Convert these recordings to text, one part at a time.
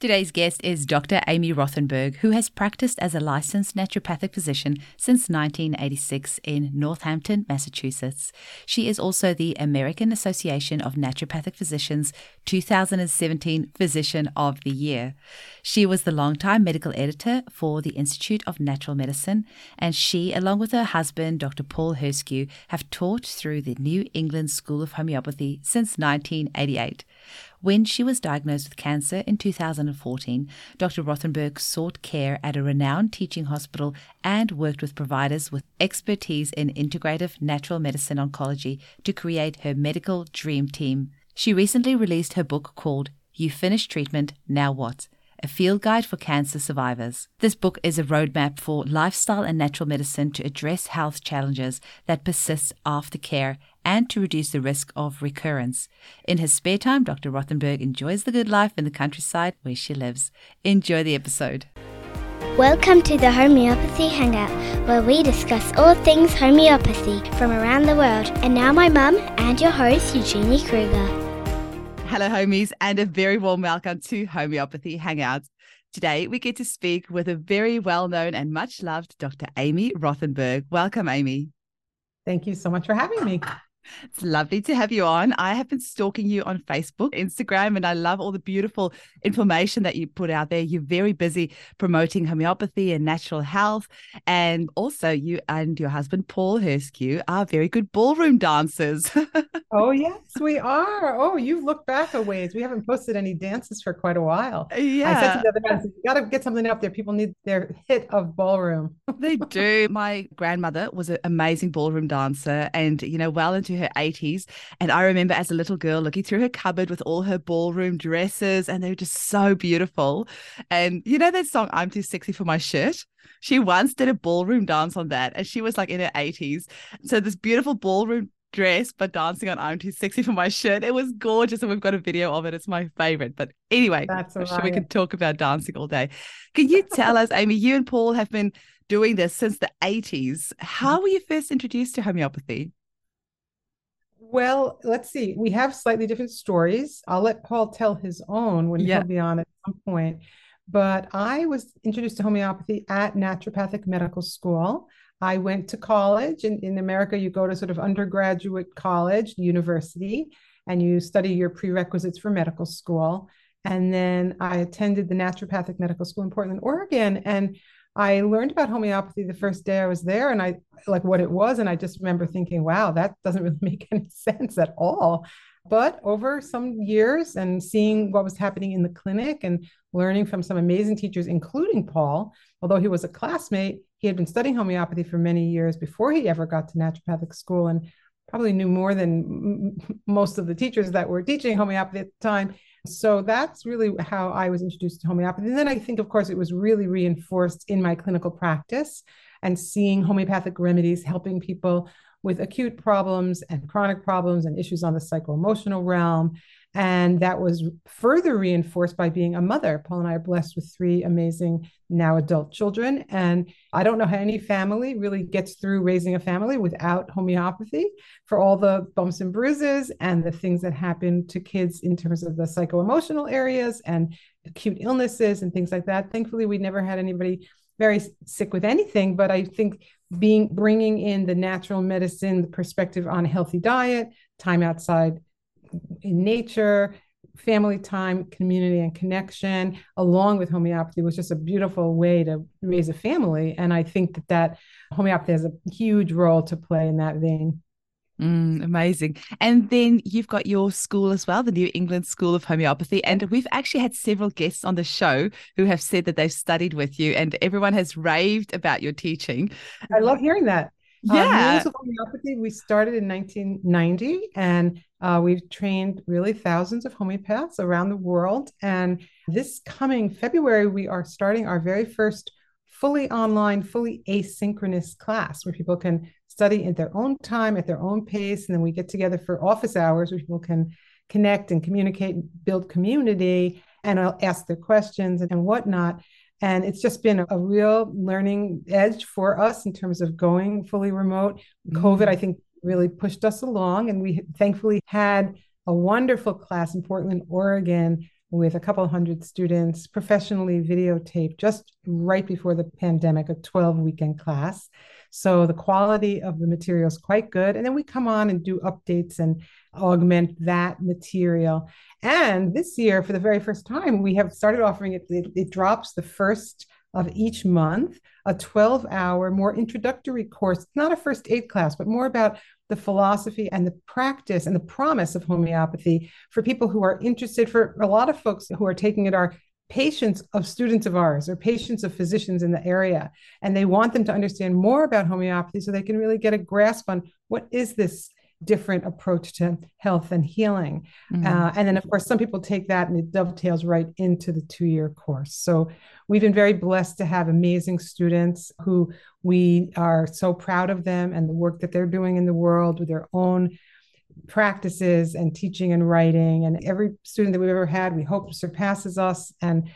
Today's guest is Dr. Amy Rothenberg, who has practiced as a licensed naturopathic physician since 1986 in Northampton, Massachusetts. She is also the American Association of Naturopathic Physicians 2017 Physician of the Year. She was the longtime medical editor for the Institute of Natural Medicine, and she, along with her husband, Dr. Paul Herscu, have taught through the New England School of Homeopathy since 1988. When she was diagnosed with cancer in 2014, Dr. Rothenberg sought care at a renowned teaching hospital and worked with providers with expertise in integrative natural medicine oncology to create her medical dream team. She recently released her book called You Finished Treatment, Now What? A field guide for cancer survivors. This book is a roadmap for lifestyle and natural medicine to address health challenges that persist after care and to reduce the risk of recurrence. In his spare time, Dr. Rothenberg enjoys the good life in the countryside where she lives. Enjoy the episode. Welcome to the Homeopathy Hangout, where we discuss all things homeopathy from around the world. And now, my mum and your host, Eugenie Kruger. Hello, homies, and a very warm welcome to Homeopathy Hangouts. Today, we get to speak with a very well known and much loved Dr. Amy Rothenberg. Welcome, Amy. Thank you so much for having me. It's lovely to have you on. I have been stalking you on Facebook, Instagram, and I love all the beautiful information that you put out there. You're very busy promoting homeopathy and natural health. And also, you and your husband, Paul Herscu, are very good ballroom dancers. oh, yes, we are. Oh, you've looked back a ways. We haven't posted any dances for quite a while. Yeah. I said to the other guys, you got to get something up there. People need their hit of ballroom. they do. My grandmother was an amazing ballroom dancer and, you know, well into her 80s. And I remember as a little girl looking through her cupboard with all her ballroom dresses, and they were just so beautiful. And you know that song, I'm Too Sexy for My Shirt? She once did a ballroom dance on that, and she was like in her 80s. So this beautiful ballroom dress but dancing on I'm too sexy for my shirt. It was gorgeous and we've got a video of it. It's my favorite. But anyway, That's I'm sure we can talk about dancing all day. Can you tell us, Amy, you and Paul have been doing this since the 80s. Mm-hmm. How were you first introduced to homeopathy? Well, let's see. We have slightly different stories. I'll let Paul tell his own when yeah. he'll be on at some point. But I was introduced to homeopathy at naturopathic medical school. I went to college. In, in America, you go to sort of undergraduate college, university, and you study your prerequisites for medical school. And then I attended the naturopathic medical school in Portland, Oregon. And I learned about homeopathy the first day I was there and I like what it was. And I just remember thinking, wow, that doesn't really make any sense at all. But over some years and seeing what was happening in the clinic and learning from some amazing teachers, including Paul, although he was a classmate, he had been studying homeopathy for many years before he ever got to naturopathic school and probably knew more than most of the teachers that were teaching homeopathy at the time. So that's really how I was introduced to homeopathy. And then I think, of course, it was really reinforced in my clinical practice and seeing homeopathic remedies helping people with acute problems and chronic problems and issues on the psycho-emotional realm and that was further reinforced by being a mother. Paul and I are blessed with three amazing now adult children. And I don't know how any family really gets through raising a family without homeopathy for all the bumps and bruises and the things that happen to kids in terms of the psycho emotional areas and acute illnesses and things like that. Thankfully, we never had anybody very sick with anything, but I think being bringing in the natural medicine, the perspective on a healthy diet, time outside in nature, family time, community, and connection, along with homeopathy, was just a beautiful way to raise a family. And I think that, that homeopathy has a huge role to play in that vein. Mm, amazing. And then you've got your school as well, the New England School of Homeopathy. And we've actually had several guests on the show who have said that they've studied with you, and everyone has raved about your teaching. I love hearing that. Um, yeah. Um, homeopathy, we started in 1990 and uh, we've trained really thousands of homeopaths around the world. And this coming February, we are starting our very first fully online, fully asynchronous class where people can study at their own time, at their own pace. And then we get together for office hours where people can connect and communicate, build community, and I'll ask their questions and whatnot. And it's just been a real learning edge for us in terms of going fully remote. Mm-hmm. COVID, I think, really pushed us along. And we thankfully had a wonderful class in Portland, Oregon, with a couple hundred students, professionally videotaped just right before the pandemic, a 12 weekend class. So the quality of the material is quite good. And then we come on and do updates and augment that material. And this year, for the very first time, we have started offering it, it, it drops the first of each month, a 12 hour, more introductory course, not a first aid class, but more about the philosophy and the practice and the promise of homeopathy for people who are interested. For a lot of folks who are taking it are patients of students of ours or patients of physicians in the area and they want them to understand more about homeopathy so they can really get a grasp on what is this different approach to health and healing. Mm-hmm. Uh, and then, of course, some people take that and it dovetails right into the two year course. So we've been very blessed to have amazing students who we are so proud of them and the work that they're doing in the world with their own practices and teaching and writing. And every student that we've ever had, we hope surpasses us and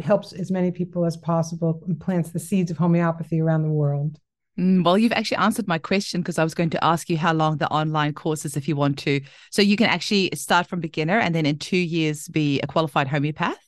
helps as many people as possible and plants the seeds of homeopathy around the world. Mm, well, you've actually answered my question because I was going to ask you how long the online course is if you want to. So you can actually start from beginner and then in two years be a qualified homeopath?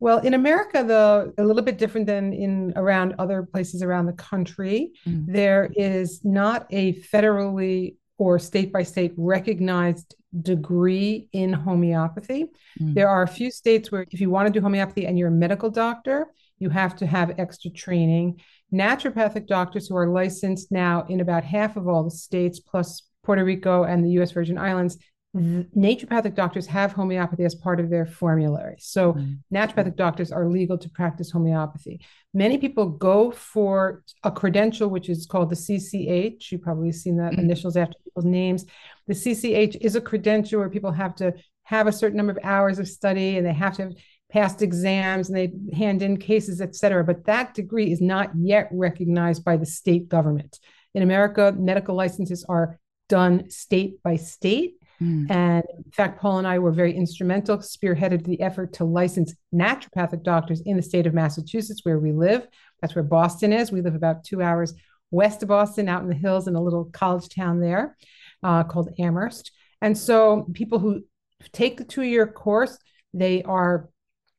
Well, in America, though, a little bit different than in around other places around the country. Mm. There is not a federally or state by state recognized degree in homeopathy. Mm. There are a few states where if you want to do homeopathy and you're a medical doctor, you have to have extra training naturopathic doctors who are licensed now in about half of all the states, plus Puerto Rico and the US Virgin Islands, naturopathic doctors have homeopathy as part of their formulary. So mm-hmm. naturopathic doctors are legal to practice homeopathy. Many people go for a credential, which is called the CCH. You've probably seen that mm-hmm. initials after people's names. The CCH is a credential where people have to have a certain number of hours of study and they have to have passed exams and they hand in cases, et cetera. But that degree is not yet recognized by the state government. In America, medical licenses are done state by state. Mm. And in fact, Paul and I were very instrumental, spearheaded the effort to license naturopathic doctors in the state of Massachusetts, where we live. That's where Boston is. We live about two hours west of Boston, out in the hills in a little college town there uh, called Amherst. And so people who take the two year course, they are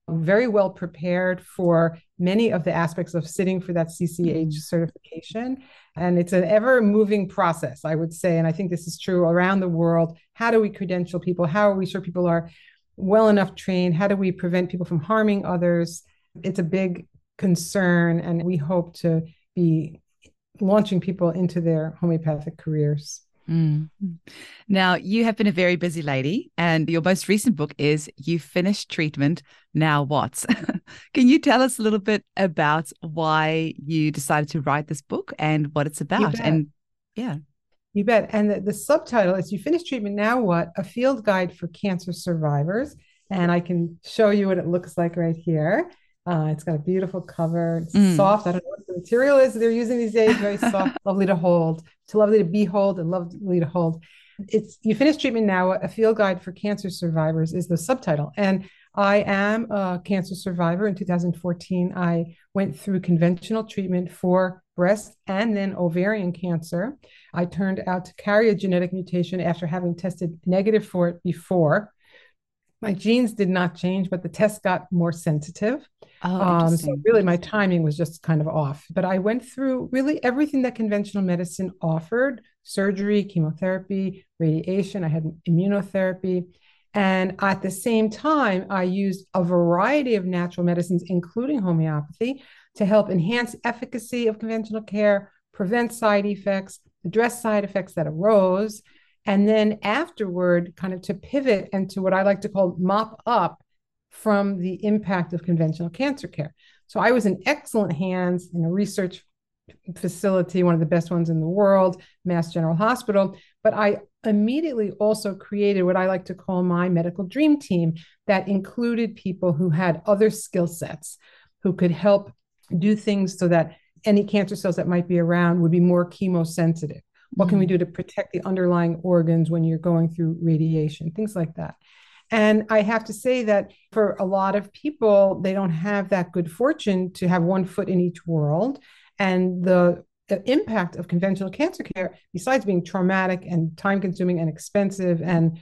very well prepared for many of the aspects of sitting for that CCH mm-hmm. certification. And it's an ever moving process, I would say. And I think this is true around the world. How do we credential people? How are we sure people are well enough trained? How do we prevent people from harming others? It's a big concern. And we hope to be launching people into their homeopathic careers. Mm. Now, you have been a very busy lady, and your most recent book is You Finished Treatment, Now What? Can you tell us a little bit about why you decided to write this book and what it's about? And yeah. You bet. And the, the subtitle is You Finished Treatment, Now What? A Field Guide for Cancer Survivors. And I can show you what it looks like right here. Uh, it's got a beautiful cover. It's mm. soft. I don't know what the material is they're using these days. Very soft, lovely to hold. It's lovely to behold and lovely to hold. It's you finish treatment now. A field guide for cancer survivors is the subtitle. And I am a cancer survivor. In 2014, I went through conventional treatment for breast and then ovarian cancer. I turned out to carry a genetic mutation after having tested negative for it before. My genes did not change, but the test got more sensitive. Oh, um, so really, my timing was just kind of off. But I went through really everything that conventional medicine offered: surgery, chemotherapy, radiation. I had immunotherapy, and at the same time, I used a variety of natural medicines, including homeopathy, to help enhance efficacy of conventional care, prevent side effects, address side effects that arose, and then afterward, kind of to pivot into what I like to call mop up from the impact of conventional cancer care. So I was in excellent hands in a research facility, one of the best ones in the world, Mass General Hospital. But I immediately also created what I like to call my medical dream team that included people who had other skill sets, who could help do things so that any cancer cells that might be around would be more chemosensitive. What can we mm-hmm. do to protect the underlying organs when you're going through radiation? Things like that. And I have to say that for a lot of people, they don't have that good fortune to have one foot in each world. And the, the impact of conventional cancer care, besides being traumatic and time consuming and expensive and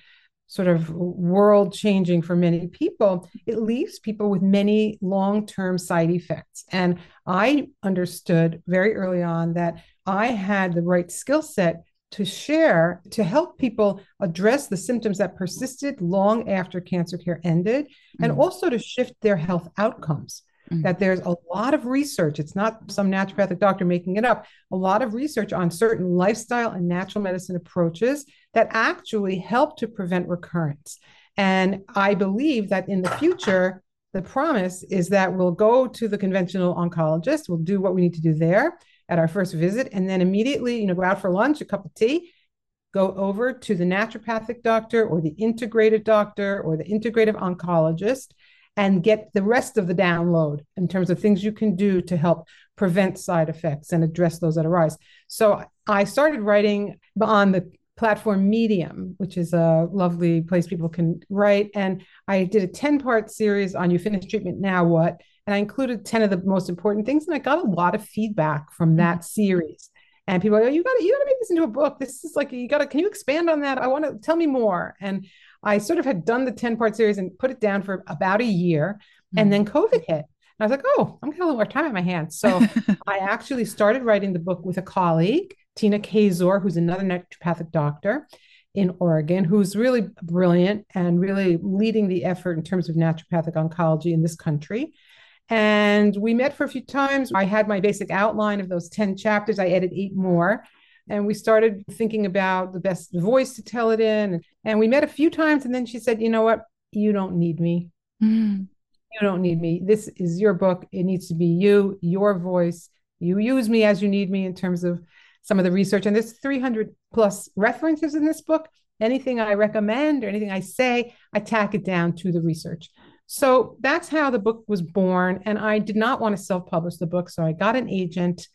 sort of world changing for many people, it leaves people with many long term side effects. And I understood very early on that I had the right skill set to share to help people address the symptoms that persisted long after cancer care ended mm-hmm. and mm. also to shift their health outcomes. Mm-hmm. That there's a lot of research, it's not some naturopathic doctor making it up, a lot of research on certain lifestyle and natural medicine approaches that actually help to prevent recurrence. And I believe that in the future, the promise is that we'll go to the conventional oncologist, we'll do what we need to do there at our first visit, and then immediately, you know, go out for lunch, a cup of tea, go over to the naturopathic doctor or the integrated doctor or the integrative oncologist and get the rest of the download in terms of things you can do to help prevent side effects and address those that arise. So I started writing on the platform Medium, which is a lovely place people can write. And I did a 10 part series on You Finish Treatment Now What? And I included 10 of the most important things. And I got a lot of feedback from that mm-hmm. series. And people are, oh, you got to, you got to make this into a book. This is like, you got to, can you expand on that? I want to tell me more. And I sort of had done the 10 part series and put it down for about a year. Mm-hmm. And then COVID hit. And I was like, oh, I'm getting a little more time on my hands. So I actually started writing the book with a colleague Tina Kaczor, who's another naturopathic doctor in Oregon, who's really brilliant and really leading the effort in terms of naturopathic oncology in this country. And we met for a few times. I had my basic outline of those 10 chapters. I added eight more. And we started thinking about the best voice to tell it in. And we met a few times. And then she said, you know what? You don't need me. Mm. You don't need me. This is your book. It needs to be you, your voice. You use me as you need me in terms of some of the research. And there's 300 plus references in this book. Anything I recommend or anything I say, I tack it down to the research. So that's how the book was born. And I did not want to self publish the book. So I got an agent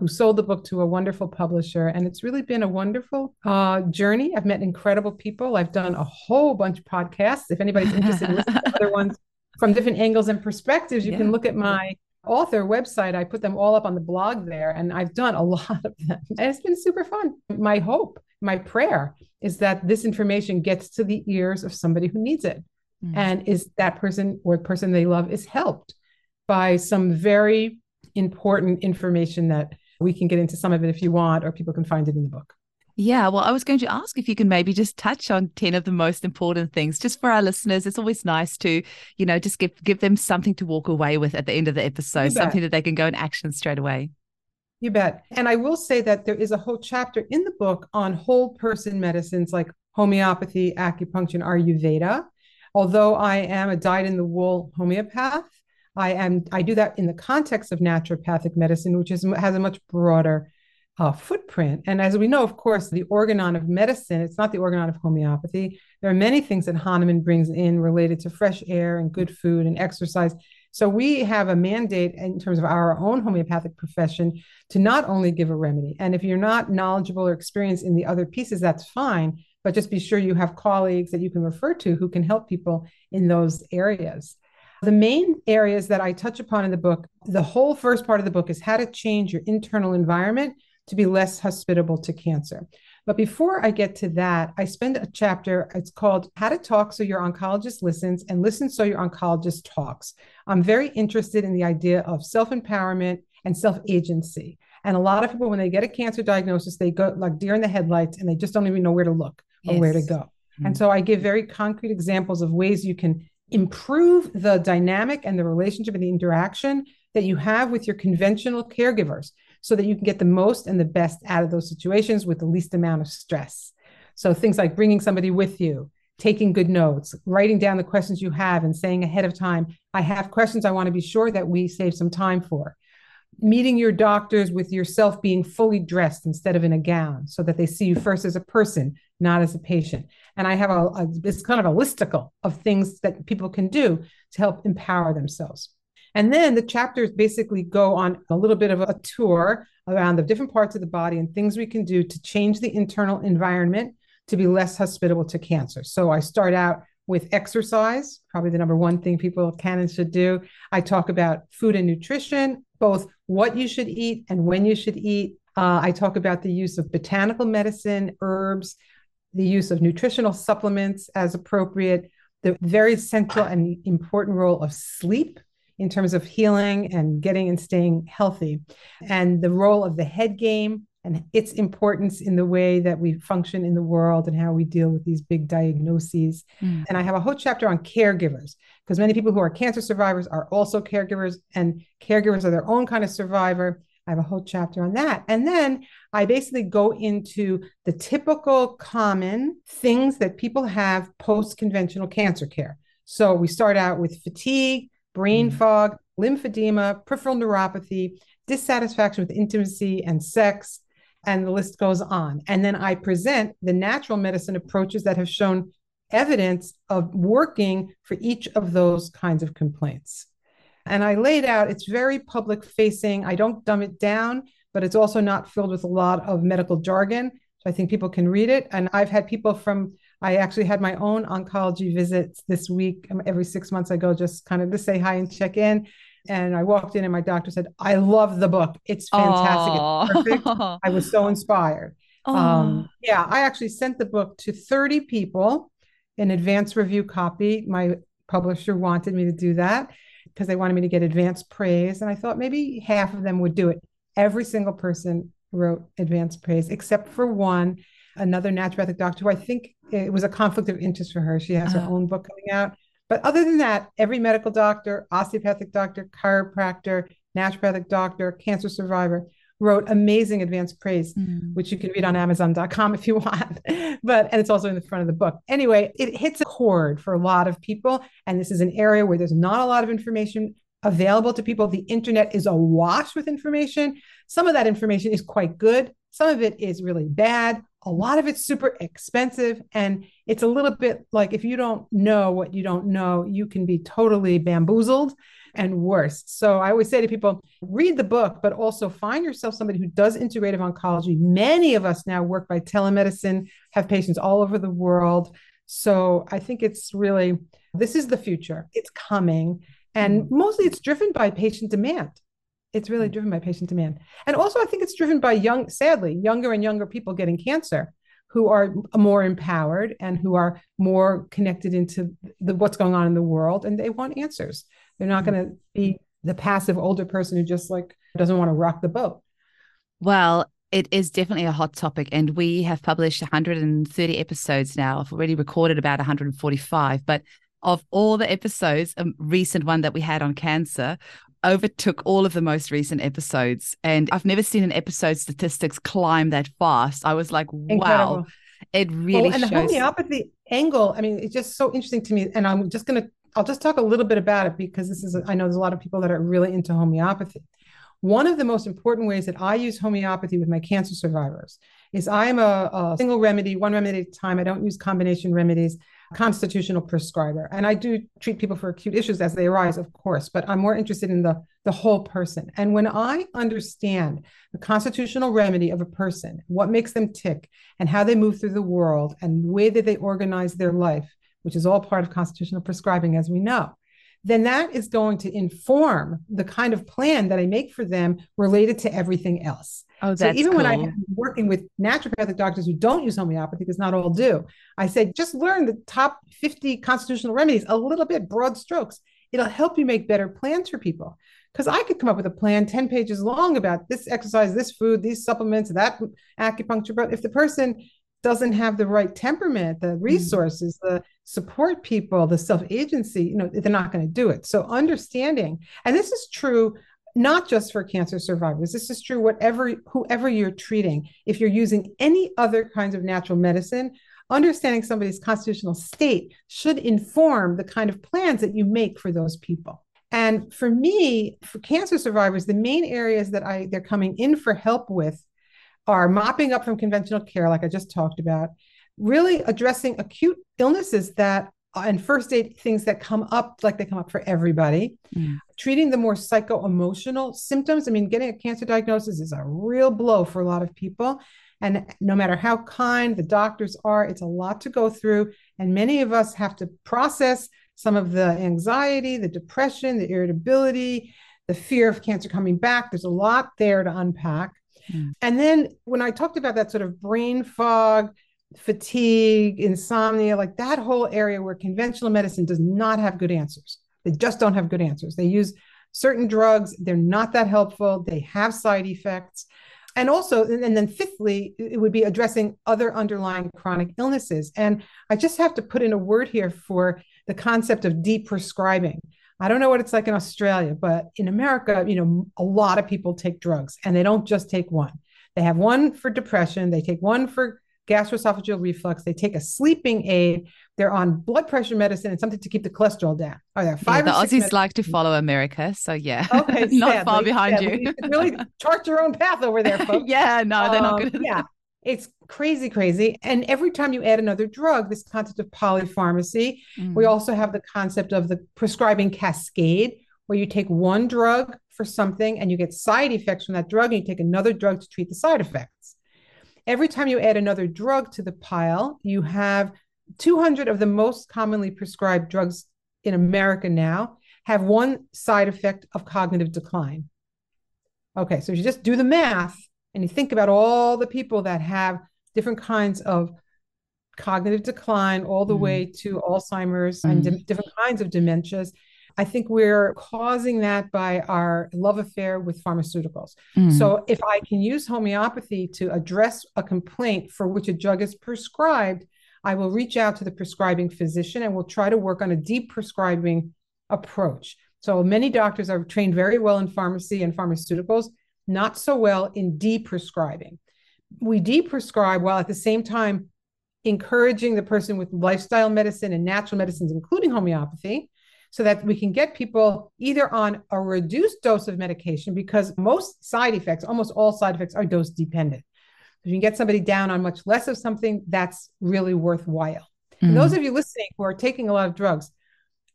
who sold the book to a wonderful publisher. And it's really been a wonderful uh, journey. I've met incredible people. I've done a whole bunch of podcasts. If anybody's interested in listening to other ones from different angles and perspectives, you yeah. can look at my author website. I put them all up on the blog there, and I've done a lot of them. And it's been super fun. My hope, my prayer is that this information gets to the ears of somebody who needs it. Mm. And is that person or person they love is helped by some very important information that we can get into some of it if you want, or people can find it in the book. Yeah, well, I was going to ask if you can maybe just touch on 10 of the most important things just for our listeners. It's always nice to, you know, just give give them something to walk away with at the end of the episode, something that they can go and action straight away. You bet. And I will say that there is a whole chapter in the book on whole person medicines like homeopathy, acupuncture, and Ayurveda. Although I am a dyed in the wool homeopath, I am I do that in the context of naturopathic medicine, which is has a much broader uh, footprint. And as we know, of course, the organon of medicine, it's not the organon of homeopathy. There are many things that Hahnemann brings in related to fresh air and good food and exercise. So we have a mandate in terms of our own homeopathic profession to not only give a remedy. And if you're not knowledgeable or experienced in the other pieces, that's fine. But just be sure you have colleagues that you can refer to who can help people in those areas. The main areas that I touch upon in the book, the whole first part of the book is how to change your internal environment to be less hospitable to cancer. But before I get to that, I spend a chapter, it's called How to Talk So Your Oncologist Listens and Listen So Your Oncologist Talks. I'm very interested in the idea of self empowerment and self agency. And a lot of people, when they get a cancer diagnosis, they go like deer in the headlights and they just don't even know where to look or yes. where to go. Mm-hmm. And so I give very concrete examples of ways you can improve the dynamic and the relationship and the interaction that you have with your conventional caregivers so that you can get the most and the best out of those situations with the least amount of stress. So things like bringing somebody with you, taking good notes, writing down the questions you have and saying ahead of time, I have questions I want to be sure that we save some time for. Meeting your doctors with yourself being fully dressed instead of in a gown so that they see you first as a person, not as a patient. And I have a, a this kind of a listicle of things that people can do to help empower themselves. And then the chapters basically go on a little bit of a tour around the different parts of the body and things we can do to change the internal environment to be less hospitable to cancer. So I start out with exercise, probably the number one thing people can and should do. I talk about food and nutrition, both what you should eat and when you should eat. Uh, I talk about the use of botanical medicine, herbs, the use of nutritional supplements as appropriate, the very central and important role of sleep in terms of healing and getting and staying healthy, and the role of the head game and its importance in the way that we function in the world and how we deal with these big diagnoses. Mm. And I have a whole chapter on caregivers because many people who are cancer survivors are also caregivers, and caregivers are their own kind of survivor. I have a whole chapter on that. And then I basically go into the typical common things that people have post conventional cancer care. So we start out with fatigue, brain mm. fog, lymphedema, peripheral neuropathy, dissatisfaction with intimacy and sex, and the list goes on. And then I present the natural medicine approaches that have shown evidence of working for each of those kinds of complaints. And I laid out, it's very public facing. I don't dumb it down, but it's also not filled with a lot of medical jargon. So I think people can read it. And I've had people from, I actually had my own oncology visits this week. Um, every six months, I go just kind of to say hi and check in. And I walked in, and my doctor said, I love the book. It's fantastic. It's perfect. I was so inspired. Um, yeah, I actually sent the book to 30 people in advance review copy. My publisher wanted me to do that because they wanted me to get advance praise. And I thought maybe half of them would do it. Every single person wrote advance praise, except for one, another naturopathic doctor who I think it was a conflict of interest for her. She has her uh-huh. own book coming out. But other than that, every medical doctor, osteopathic doctor, chiropractor, naturopathic doctor, cancer survivor wrote amazing advanced praise, mm. which you can read on Amazon.com if you want. but and it's also in the front of the book. Anyway, it hits a chord for a lot of people. And this is an area where there's not a lot of information available to people. The internet is awash with information. Some of that information is quite good, some of it is really bad. A lot of it's super expensive. And it's a little bit like if you don't know what you don't know, you can be totally bamboozled and worse. So I always say to people, read the book, but also find yourself somebody who does integrative oncology. Many of us now work by telemedicine, have patients all over the world. So I think it's really, this is the future. It's coming. And mm. mostly it's driven by patient demand. It's really mm. driven by patient demand. And also, I think it's driven by young, sadly, younger and younger people getting cancer who are more empowered and who are more connected into the, what's going on in the world and they want answers. They're not going to be the passive older person who just like doesn't want to rock the boat. Well, it is definitely a hot topic, and we have published 130 episodes now. I've already recorded about 145, but of all the episodes, a recent one that we had on cancer overtook all of the most recent episodes. And I've never seen an episode statistics climb that fast. I was like, Incredible. wow, it oh, really oh, and shows. the homeopathy angle, I mean, it's just so interesting to me. And I'm just going to, I'll just talk a little bit about it because this is, I know there's a lot of people that are really into homeopathy. One of the most important ways that I use homeopathy with my cancer survivors is I'm a, a single remedy, one remedy at a time. I don't use combination remedies constitutional prescriber. And I do treat people for acute issues as they arise, of course, but I'm more interested in the, the whole person. And when I understand the constitutional remedy of a person, what makes them tick, and how they move through the world, and the way that they organize their life, which is all part of constitutional prescribing, as we know, then that is going to inform the kind of plan that I make for them related to everything else. Oh, so even cool. when I'm working with naturopathic doctors who don't use homeopathy, because not all do, I say just learn the top 50 constitutional remedies, a little bit broad strokes. It'll help you make better plans for people. Because I could come up with a plan 10 pages long about this exercise, this food, these supplements, that acupuncture. But if the person doesn't have the right temperament, the mm. resources, mm. the support people, the self agency, you know, they're not going to do it. So understanding, and this is true not just for cancer survivors. This is true whatever whoever you're treating. If you're using any other kinds of natural medicine, understanding somebody's constitutional state should inform the kind of plans that you make for those people. And for me, for cancer survivors, the main areas that I they're coming in for help with are mopping up from conventional care, like I just talked about, really addressing acute illnesses that uh, and first aid things that come up like they come up for everybody. Mm. treating the more psycho-emotional symptoms. I mean getting a cancer diagnosis is a real blow for a lot of people. And no matter how kind the doctors are it's a lot to go through. And many of us have to process some of the anxiety the depression the irritability the fear of cancer coming back. There's a lot there to unpack mm. and then when i talked about that sort of brain fog fatigue, insomnia, like that whole area where conventional medicine does not have good answers. They just don't have good answers. They use certain drugs, they're not that helpful, they have side effects. And also, and then fifthly, it would be addressing other underlying chronic illnesses. And I just have to put in a word here for the concept of deprescribing. I don't know what it's like in Australia, but in America, you know, a lot of people take drugs and they don't just take one. They have one for depression, they take one for gastroesophageal reflux. They take a sleeping aid. They're on blood pressure medicine and something to keep the cholesterol down. Are there five? Yeah, the Aussies like to follow America, so yeah. Okay, not sadly, far behind sadly. you. you really chart your own path over there, folks. yeah, no, they're not Um, good. yeah, it's crazy, crazy. And every time you add another drug, this concept of polypharmacy, Mm. we also have the concept of the prescribing cascade, where you take one drug for something and you get side effects from that drug, and you take another drug to treat the side effects. Every time you add another drug to the pile, you have 200 of the most commonly prescribed drugs in America now have one side effect of cognitive decline. Okay, so if you just do the math and you think about all the people that have different kinds of cognitive decline, all the Mm. way to Alzheimer's and Mm. di- different kinds of dementias, I think we're causing that by our love affair with pharmaceuticals. Mm. So if I can use homeopathy to address a complaint for which a drug is prescribed, I will reach out to the prescribing physician and we'll try to work on a deprescribing approach. So many doctors are trained very well in pharmacy and pharmaceuticals, not so well in deprescribing. We deprescribe while at the same time encouraging the person with lifestyle medicine and natural medicines, including homeopathy, so that we can get people either on a reduced dose of medication because most side effects, almost all side effects, are dose dependent. If you can get somebody down on much less of something, that's really worthwhile. And Mm. those of you listening who are taking a lot of drugs,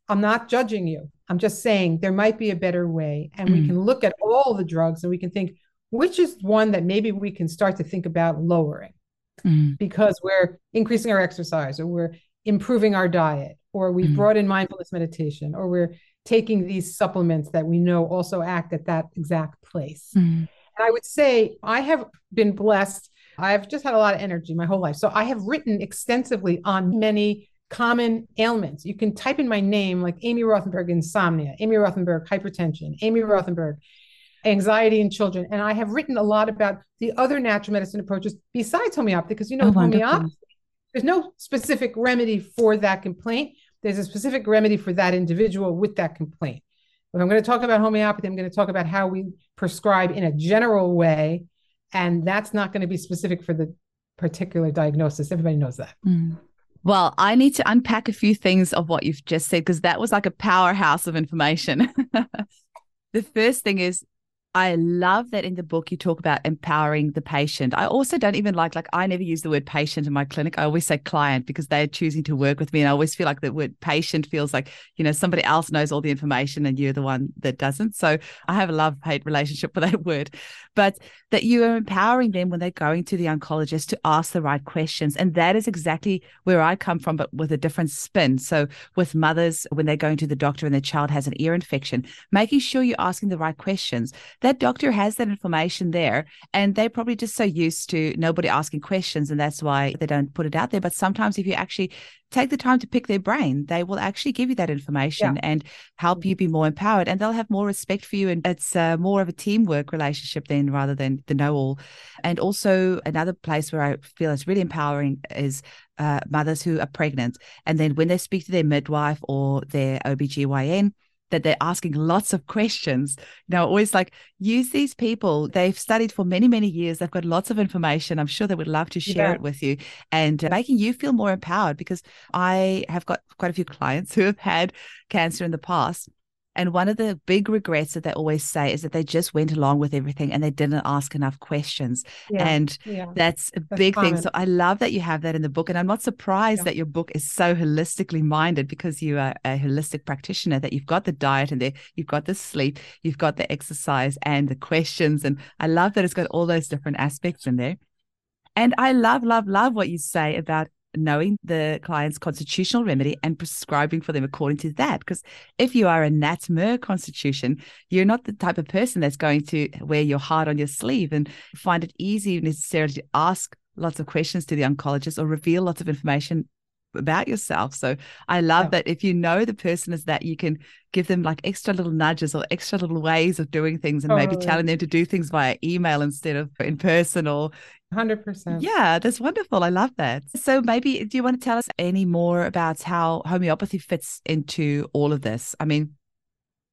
I'm not judging you. I'm just saying there might be a better way. And we Mm. can look at all the drugs and we can think which is one that maybe we can start to think about lowering Mm. because we're increasing our exercise or we're improving our diet or we've Mm. brought in mindfulness meditation or we're taking these supplements that we know also act at that exact place. Mm. And I would say I have been blessed. I've just had a lot of energy my whole life. So I have written extensively on many common ailments. You can type in my name like Amy Rothenberg insomnia, Amy Rothenberg hypertension, Amy Rothenberg anxiety in children. And I have written a lot about the other natural medicine approaches besides homeopathy, because you know, Oh, homeopathy, there's no specific remedy for that complaint. There's a specific remedy for that individual with that complaint. If I'm going to talk about homeopathy, I'm going to talk about how we prescribe in a general way. And that's not going to be specific for the particular diagnosis. Everybody knows that. Mm. Well, I need to unpack a few things of what you've just said because that was like a powerhouse of information. the first thing is I love that in the book you talk about empowering the patient. I also don't even like like I never use the word patient in my clinic. I always say client because they're choosing to work with me and I always feel like the word patient feels like, you know, somebody else knows all the information and you're the one that doesn't. So I have a love-hate relationship with that word. But that you are empowering them when they're going to the oncologist to ask the right questions. And that is exactly where I come from, but with a different spin. So with mothers, when they're going to the doctor and their child has an ear infection, making sure you're asking the right questions. That doctor has that information there, and they're probably just so used to nobody asking questions, and that's why they don't put it out there. But sometimes if you actually take the time to pick their brain, they will actually give you that information and help you be more empowered, and they'll have more respect for you. And it's uh, more of a teamwork relationship then rather than the know all. And also, another place where I feel it's really empowering is uh, mothers who are pregnant. And then when they speak to their midwife or their OBGYN, that they're asking lots of questions. You know, always like use these people. They've studied for many, many years. They've got lots of information. I'm sure they would love to share bet. it with you and uh, making you feel more empowered because I have got quite a few clients who have had cancer in the past. And one of the big regrets that they always say is that they just went along with everything and they didn't ask enough questions. Yeah. And yeah. that's a That's big thing. So I love that you have that in the book. And I'm not surprised Yeah. that your book is so holistically minded because you are a holistic practitioner, that you've got the diet and there, you've got the sleep, you've got the exercise and the questions. And I love that it's got all those different aspects in there. And I love, love, love what you say about knowing the client's constitutional remedy and prescribing for them according to that. Because if you are a Nat mur constitution, you're not the type of person that's going to wear your heart on your sleeve and find it easy necessarily to ask lots of questions to the oncologist or reveal lots of information about yourself. So I love yeah. that if you know the person is that, you can give them like extra little nudges or extra little ways of doing things and maybe telling them to do things via email instead of in person or 100%. Yeah, that's wonderful. I love that. So maybe do you want to tell us any more about how homeopathy fits into all of this? I mean,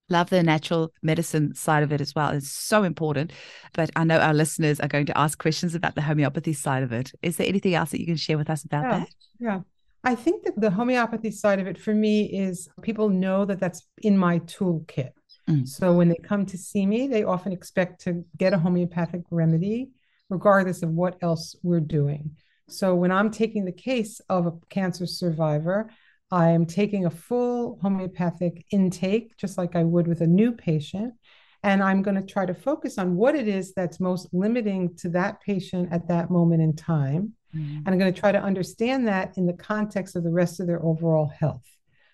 love the natural medicine side of it as well. It's so important. But I know our listeners are going to ask questions about the homeopathy side of it. Is there anything else that you can share with us about yeah. that? Yeah. I think that the homeopathy side of it for me is people know that that's in my toolkit. Mm. So when they come to see me, they often expect to get a homeopathic remedy, regardless of what else we're doing. So when I'm taking the case of a cancer survivor, I am taking a full homeopathic intake, just like I would with a new patient. And I'm going to try to focus on what it is that's most limiting to that patient at that moment in time. Mm-hmm. And I'm going to try to understand that in the context of the rest of their overall health.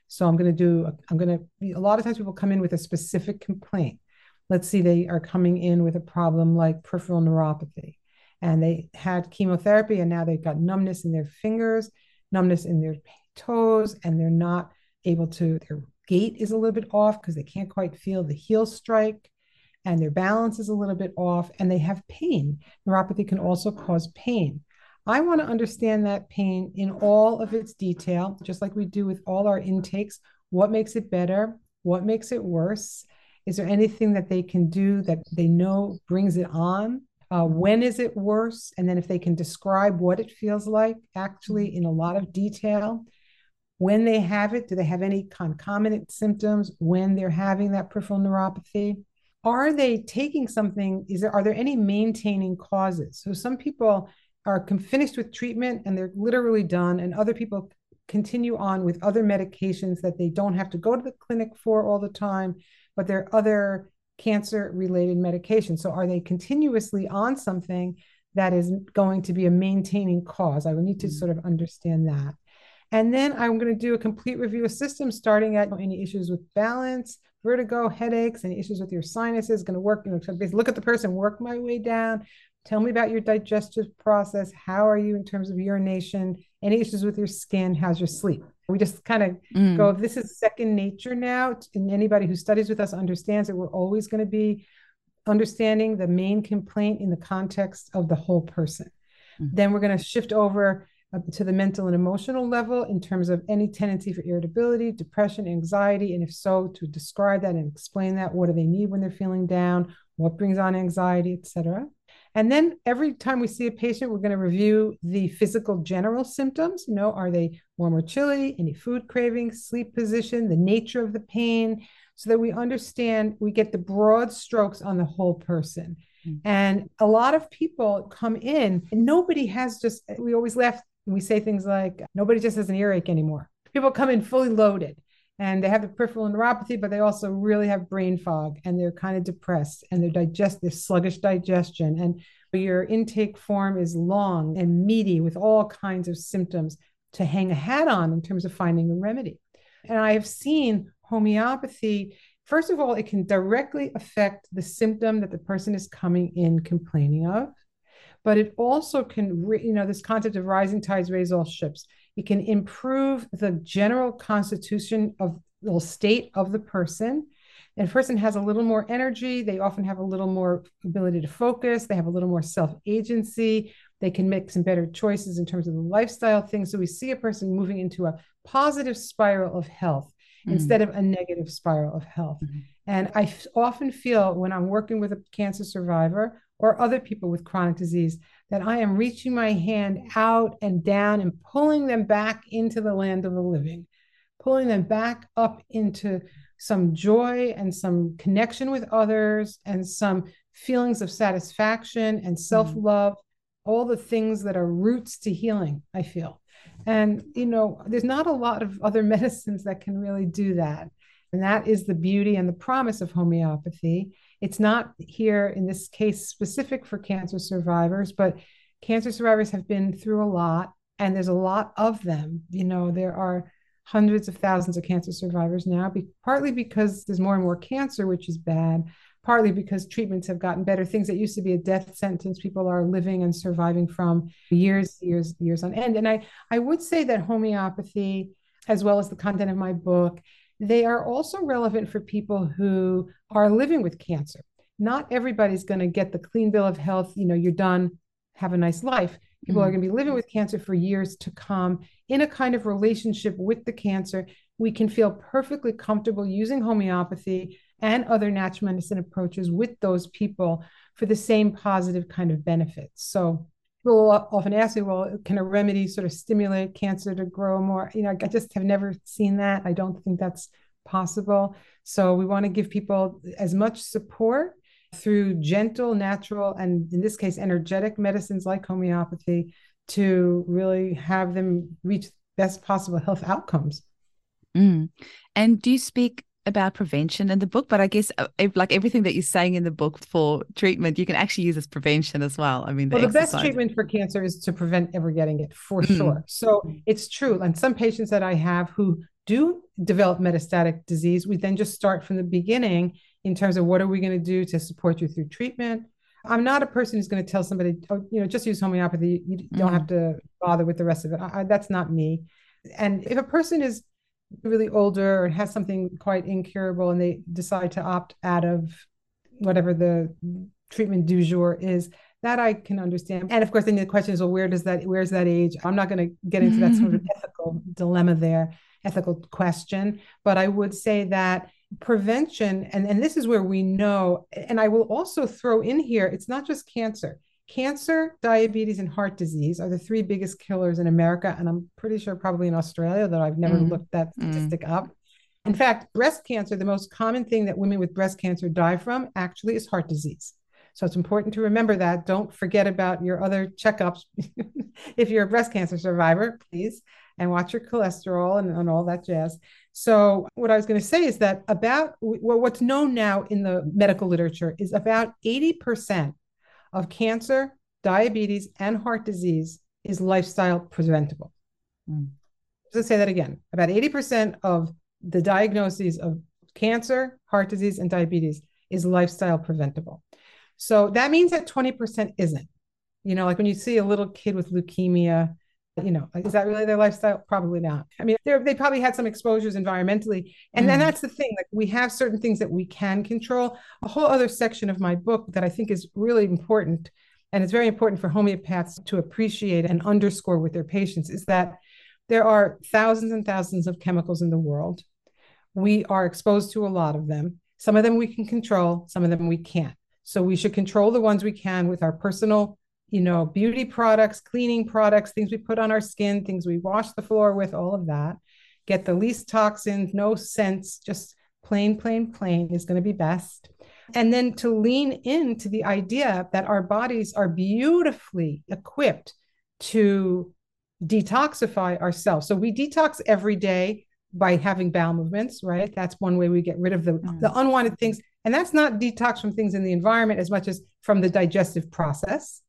So I'm going to do, I'm going to, a lot of times people come in with a specific complaint. Let's see, they are coming in with a problem like peripheral neuropathy and they had chemotherapy and now they've got numbness in their fingers, numbness in their toes, and they're not able to, their gait is a little bit off because they can't quite feel the heel strike and their balance is a little bit off and they have pain. Neuropathy can also cause pain. I want to understand that pain in all of its detail, just like we do with all our intakes. What makes it better? What makes it worse? Is there anything that they can do that they know brings it on? Uh, when is it worse? And then if they can describe what it feels like, actually in a lot of detail. When they have it, do they have any concomitant symptoms when they're having that peripheral neuropathy? Are they taking something? Is there are there any maintaining causes? So some people are finished with treatment and they're literally done, and other people continue on with other medications that they don't have to go to the clinic for all the time, but there are other cancer related medications. So, are they continuously on something that is going to be a maintaining cause? I would need to mm-hmm. sort of understand that. And then I'm going to do a complete review of systems, starting at any issues with balance, vertigo, headaches, any issues with your sinuses. Going to work, you know, look at the person, work my way down, Tell me about your digestive process. How are you in terms of urination? Any issues with your skin? How's your sleep? We just kind of mm. go, this is second nature now. And anybody who studies with us understands that we're always going to be understanding the main complaint in the context of the whole person. Mm. Then we're going to shift over uh, to the mental and emotional level in terms of any tendency for irritability, depression, anxiety, and if so, to describe that and explain that. What do they need when they're feeling down? What brings on anxiety, etc. And then every time we see a patient, we're going to review the physical general symptoms. You know, are they warm or chilly? Any food cravings, sleep position, the nature of the pain, so that we understand, we get the broad strokes on the whole person. Mm-hmm. And a lot of people come in, and nobody has just, we always laugh and we say things like, nobody just has an earache anymore. People come in fully loaded and they have the peripheral neuropathy, but they also really have brain fog and they're kind of depressed and they're digest this sluggish digestion. And your intake form is long and meaty with all kinds of symptoms to hang a hat on in terms of finding a remedy. And I have seen homeopathy. First of all, it can directly affect the symptom that the person is coming in complaining of, but it also can, you know, this concept of rising tides raise all ships it can improve the general constitution of the state of the person. And a person has a little more energy. They often have a little more ability to focus. They have a little more self agency. They can make some better choices in terms of the lifestyle things. So we see a person moving into a positive spiral of health mm-hmm. instead of a negative spiral of health. Mm-hmm. And I f- often feel when I'm working with a cancer survivor or other people with chronic disease that I am reaching my hand out and down and pulling them back into the land of the living, pulling them back up into some joy and some connection with others and some feelings of satisfaction and self love, mm-hmm. all the things that are roots to healing, I feel. And, you know, there's not a lot of other medicines that can really do that. And that is the beauty and the promise of homeopathy. It's not here in this case specific for cancer survivors, but cancer survivors have been through a lot and there's a lot of them. You know, there are hundreds of thousands of cancer survivors now, be, partly because there's more and more cancer, which is bad, partly because treatments have gotten better. Things that used to be a death sentence, people are living and surviving from years, years, years on end. And I, I would say that homeopathy, as well as the content of my book, they are also relevant for people who are living with cancer. Not everybody's going to get the clean bill of health, you know, you're done, have a nice life. People mm. are going to be living with cancer for years to come in a kind of relationship with the cancer. We can feel perfectly comfortable using homeopathy and other natural medicine approaches with those people for the same positive kind of benefits. So people often ask me, well, can a remedy sort of stimulate cancer to grow more? You know, I just have never seen that. I don't think that's possible. So we want to give people as much support through gentle, natural, and in this case, energetic medicines like homeopathy to really have them reach best possible health outcomes. Mm. And do you speak about prevention in the book, but I guess uh, like everything that you're saying in the book for treatment, you can actually use as prevention as well. I mean, the, well, the best treatment for cancer is to prevent ever getting it for mm. sure. So it's true. And some patients that I have who do develop metastatic disease, we then just start from the beginning in terms of what are we going to do to support you through treatment. I'm not a person who's going to tell somebody, oh, you know, just use homeopathy. You don't mm. have to bother with the rest of it. I, that's not me. And if a person is really older or has something quite incurable and they decide to opt out of whatever the treatment du jour is that I can understand. And of course, then the question is, well, where does that, where's that age? I'm not going to get into that sort of ethical dilemma there, ethical question. But I would say that prevention, and, and this is where we know, and I will also throw in here, it's not just cancer. Cancer, diabetes, and heart disease are the three biggest killers in America. And I'm pretty sure probably in Australia, though I've never mm. looked that mm. statistic mm. up. In fact, breast cancer, the most common thing that women with breast cancer die from actually is heart disease. So it's important to remember that. Don't forget about your other checkups. if you're a breast cancer survivor, please, and watch your cholesterol and, and all that jazz. So, what I was going to say is that about well, what's known now in the medical literature is about 80% of cancer, diabetes, and heart disease is lifestyle preventable. Mm. Let's say that again. About 80% of the diagnoses of cancer, heart disease, and diabetes is lifestyle preventable. So that means that 20% isn't. You know, like when you see a little kid with leukemia, you know, is that really their lifestyle? Probably not. I mean, they probably had some exposures environmentally. And mm. then that's the thing, like we have certain things that we can control. A whole other section of my book that I think is really important, and it's very important for homeopaths to appreciate and underscore with their patients, is that there are thousands and thousands of chemicals in the world. We are exposed to a lot of them. Some of them we can control, some of them we can't. So we should control the ones we can with our personal you know, beauty products, cleaning products, things we put on our skin, things we wash the floor with, all of that. Get the least toxins, no scents, just plain, plain, plain is going to be best. And then to lean into the idea that our bodies are beautifully equipped to detoxify ourselves. So we detox every day by having bowel movements, right? That's one way we get rid of the, mm. the unwanted things. And that's not detox from things in the environment as much as from the digestive process.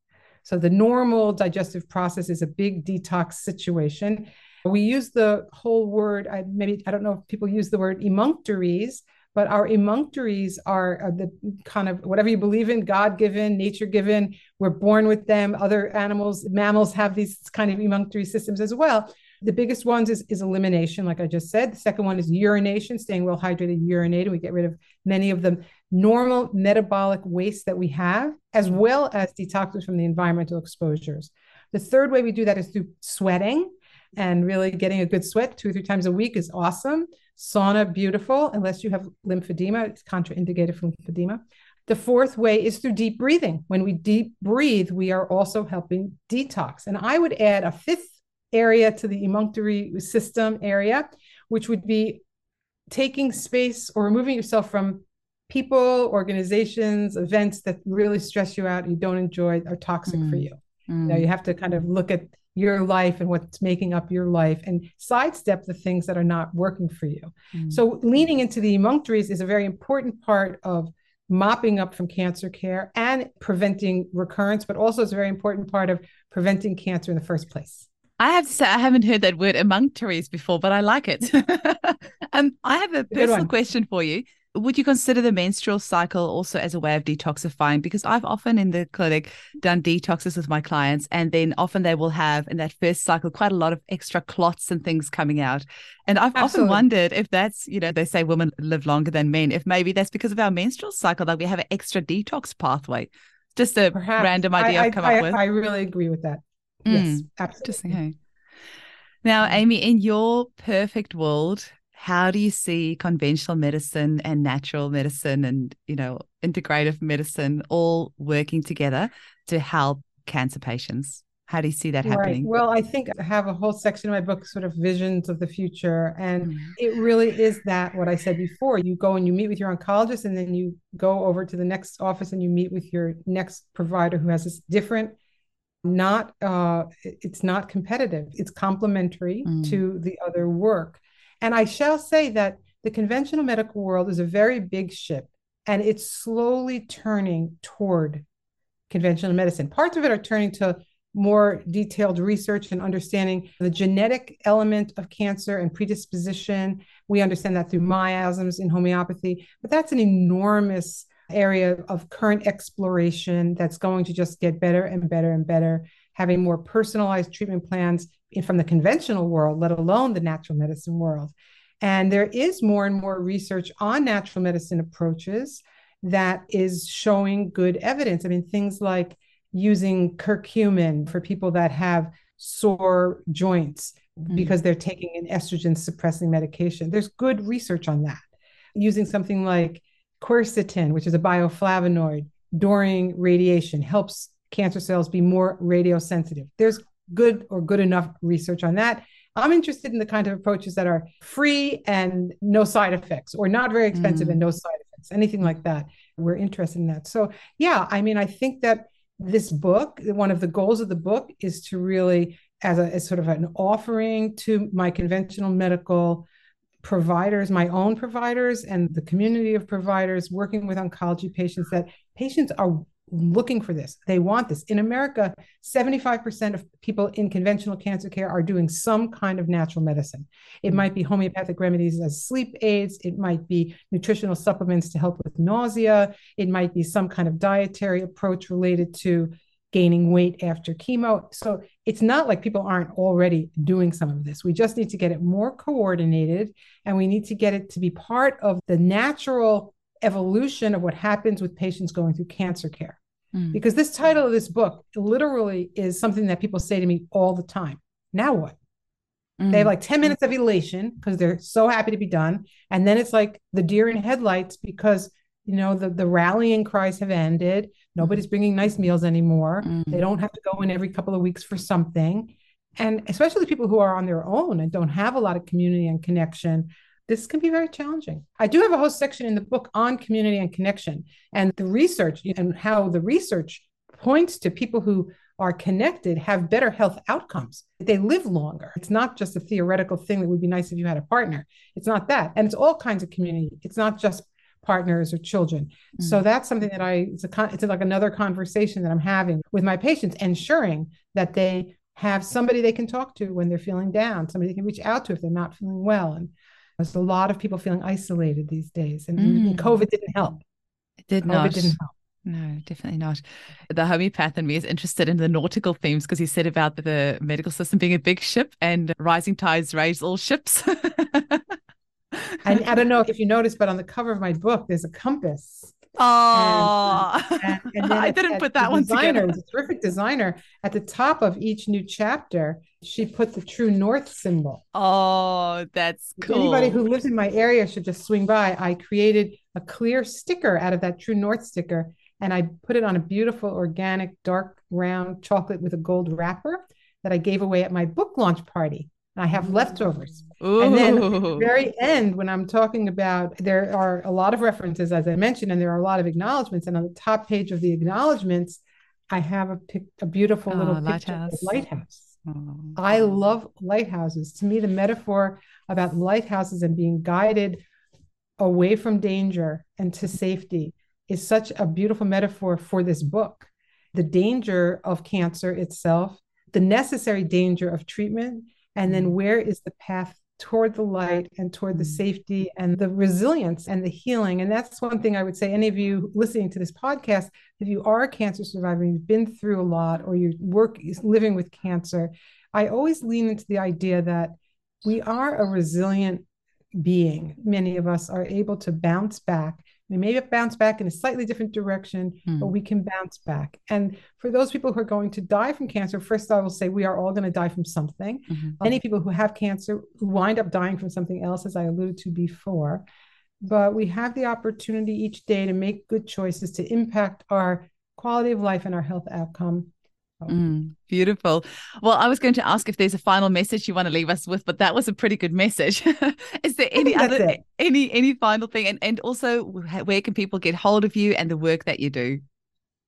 So the normal digestive process is a big detox situation. We use the whole word, I, maybe, I don't know if people use the word emunctories, but our emunctories are the kind of whatever you believe in, God given, nature given. We're born with them. Other animals, mammals have these kind of emunctory systems as well. The biggest ones is, is elimination, like I just said. The second one is urination, staying well hydrated, urinating. We get rid of many of the normal metabolic waste that we have, as mm-hmm. well as detoxes from the environmental exposures. The third way we do that is through sweating and really getting a good sweat two or three times a week is awesome. Sauna, beautiful, unless you have lymphedema, it's contraindicated for lymphedema. The fourth way is through deep breathing. When we deep breathe, we are also helping detox. And I would add a fifth area to the emunctory system area, which would be taking space or removing yourself from people, organizations, events that really stress you out, you don't enjoy, are toxic mm. for you. Mm. You you have to kind of look at your life and what's making up your life and sidestep the things that are not working for you. Mm. So leaning into the emunctories is a very important part of mopping up from cancer care and preventing recurrence, but also it's a very important part of preventing cancer in the first place. I have to say, I haven't heard that word emunctories before, but I like it. um, I have a personal question for you. Would you consider the menstrual cycle also as a way of detoxifying? Because I've often in the clinic done detoxes with my clients, and then often they will have in that first cycle quite a lot of extra clots and things coming out. And I've Absolutely. often wondered if that's, you know, they say women live longer than men, if maybe that's because of our menstrual cycle that we have an extra detox pathway. Just a Perhaps. random idea I, have come I, up with. I really agree with that. Mm, yes, absolutely. Now, Amy, in your perfect world, how do you see conventional medicine and natural medicine and you know integrative medicine all working together to help cancer patients how do you see that right. happening well i think i have a whole section in my book sort of visions of the future and mm. it really is that what i said before you go and you meet with your oncologist and then you go over to the next office and you meet with your next provider who has this different not uh, it's not competitive it's complementary mm. to the other work and I shall say that the conventional medical world is a very big ship and it's slowly turning toward conventional medicine. Parts of it are turning to more detailed research and understanding the genetic element of cancer and predisposition. We understand that through miasms in homeopathy, but that's an enormous area of current exploration that's going to just get better and better and better, having more personalized treatment plans from the conventional world, let alone the natural medicine world. And there is more and more research on natural medicine approaches that is showing good evidence. I mean, things like using curcumin for people that have sore joints mm-hmm. because they're taking an estrogen suppressing medication. There's good research on that. Using something like quercetin, which is a bioflavonoid during radiation, helps cancer cells be more radiosensitive. There's good or good enough research on that. I'm interested in the kind of approaches that are free and no side effects, or not very expensive mm. and no side effects, anything like that. We're interested in that. So, yeah, I mean, I think that this book, one of the goals of the book is to really, as a as sort of an offering to my conventional medical providers, my own providers, and the community of providers working with oncology patients, that patients are looking for this. They want this. In America, 75% of people in conventional cancer care are doing some kind of natural medicine. It hmm. might be homeopathic remedies as sleep aids, it might be nutritional supplements to help with nausea, it might be some kind of dietary approach related to gaining weight after chemo. So it's not like people aren't already doing some of this. We just need to get it more coordinated and we need to get it to be part of the natural evolution of what happens with patients going through cancer care. Mm. Because this title of this book literally is something that people say to me all the time. Now what? Mm. They have mm. like 10 minutes of elation because they're so happy to be done. And then it's like the deer in headlights because you know the, the rallying cries have ended nobody's mm. bringing nice meals anymore mm. they don't have to go in every couple of weeks for something and especially people who are on their own and don't have a lot of community and connection this can be very challenging. I do have a whole section in the book on community and connection and the research and how the research points to people who are connected have better health outcomes. They live longer. It's not just a theoretical thing that would be nice if you had a partner. It's not that. And it's all kinds of community. It's not just partners or children. Mm-hmm. So that's something that I it's a it's like another conversation that I'm having with my patients ensuring that they have somebody they can talk to when they're feeling down, somebody they can reach out to if they're not feeling well and there's a lot of people feeling isolated these days, and, mm. COVID didn't help. It did COVID not. didn't help. No, definitely not. The homeopath in me is interested in the nautical themes because he said about the medical system being a big ship and rising tides raise all ships. and I don't know if you noticed, but on the cover of my book, there's a compass Oh, and, and, I didn't put that one designer, together. terrific designer. At the top of each new chapter, she put the true north symbol. Oh, that's cool. Anybody who lives in my area should just swing by. I created a clear sticker out of that true north sticker, and I put it on a beautiful organic dark round chocolate with a gold wrapper that I gave away at my book launch party. I have mm-hmm. leftovers. Ooh. And then at the very end, when I'm talking about, there are a lot of references, as I mentioned, and there are a lot of acknowledgments. And on the top page of the acknowledgments, I have a, pic, a beautiful oh, little lighthouse. lighthouse. Oh. I love lighthouses. To me, the metaphor about lighthouses and being guided away from danger and to safety is such a beautiful metaphor for this book. The danger of cancer itself, the necessary danger of treatment, and then mm-hmm. where is the path toward the light and toward the mm. safety and the resilience and the healing. And that's one thing I would say, any of you listening to this podcast, if you are a cancer survivor, you've been through a lot, or you work living with cancer, I always lean into the idea that we are a resilient being. Many of us are able to bounce back we may bounce back in a slightly different direction, mm. but hmm. we can bounce back. And for those people who are going to die from cancer, first I will say we are all going to die from something. Mm-hmm. Many people who have cancer who wind up dying from something else, as I alluded to before. But we have the opportunity each day to make good choices to impact our quality of life and our health outcome Mm, beautiful. Well, I was going to ask if there's a final message you want to leave us with, but that was a pretty good message. Is there any other any any final thing? And and also, where can people get hold of you and the work that you do?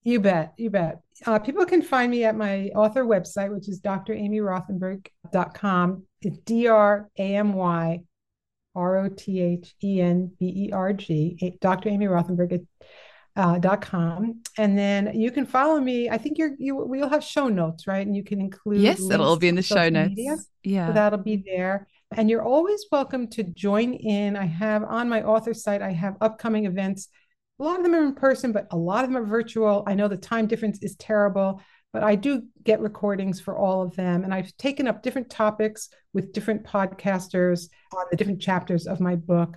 You bet, you bet. Uh, people can find me at my author website, which is dramyrothenberg.com. It's D R A M Y R O T H E N B E R G, Dr. Amy Rothenberg uh, dot com. And then you can follow me. I think you're you we'll have show notes right? And you can include yes it'll all be in the show notes. Media. yeah. So that'll be there. And you're always welcome to join in. I have on my author site i have upcoming events. A lot of them are in person but a lot of them are virtual. I know the time difference is terrible but i do get recordings for all of them. And i've taken up different topics with different podcasters on the different chapters of my book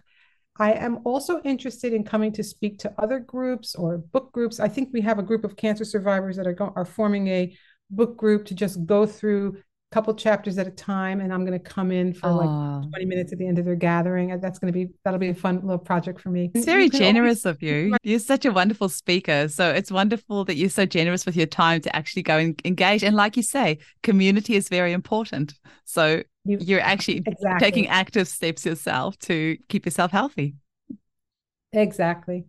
I am also interested in coming to speak to other groups or book groups. I think we have a group of cancer survivors that are go- are forming a book group to just go through a couple chapters at a time and I'm going to come in for Aww. like 20 minutes at the end of their gathering. That's going to be that'll be a fun little project for me. It's very generous always- of you. You're such a wonderful speaker. So it's wonderful that you're so generous with your time to actually go and engage. And like you say, community is very important. So you, you're actually exactly. taking active steps yourself to keep yourself healthy. Exactly.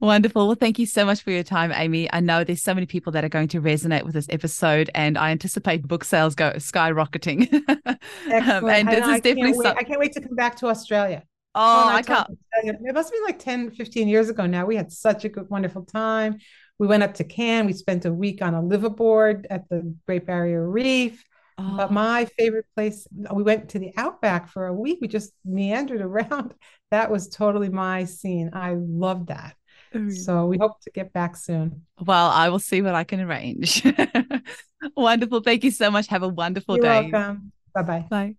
Wonderful. Well, thank you so much for your time, Amy. I know there's so many people that are going to resonate with this episode, and I anticipate book sales go skyrocketing. Excellent. um, and this is definitely can't I can't wait to come back to Australia. Oh, I can't. It must be like 10, 15 years ago now. We had such a good, wonderful time. We went up to Cairns. We spent a week on a liveaboard at the Great Barrier Reef. Oh. But my favorite place, we went to the Outback for a week. We just meandered around. That was totally my scene. I loved that. So we hope to get back soon. Well, I will see what I can arrange. wonderful. Thank you so much. Have a wonderful You're day. welcome. Bye-bye. Bye.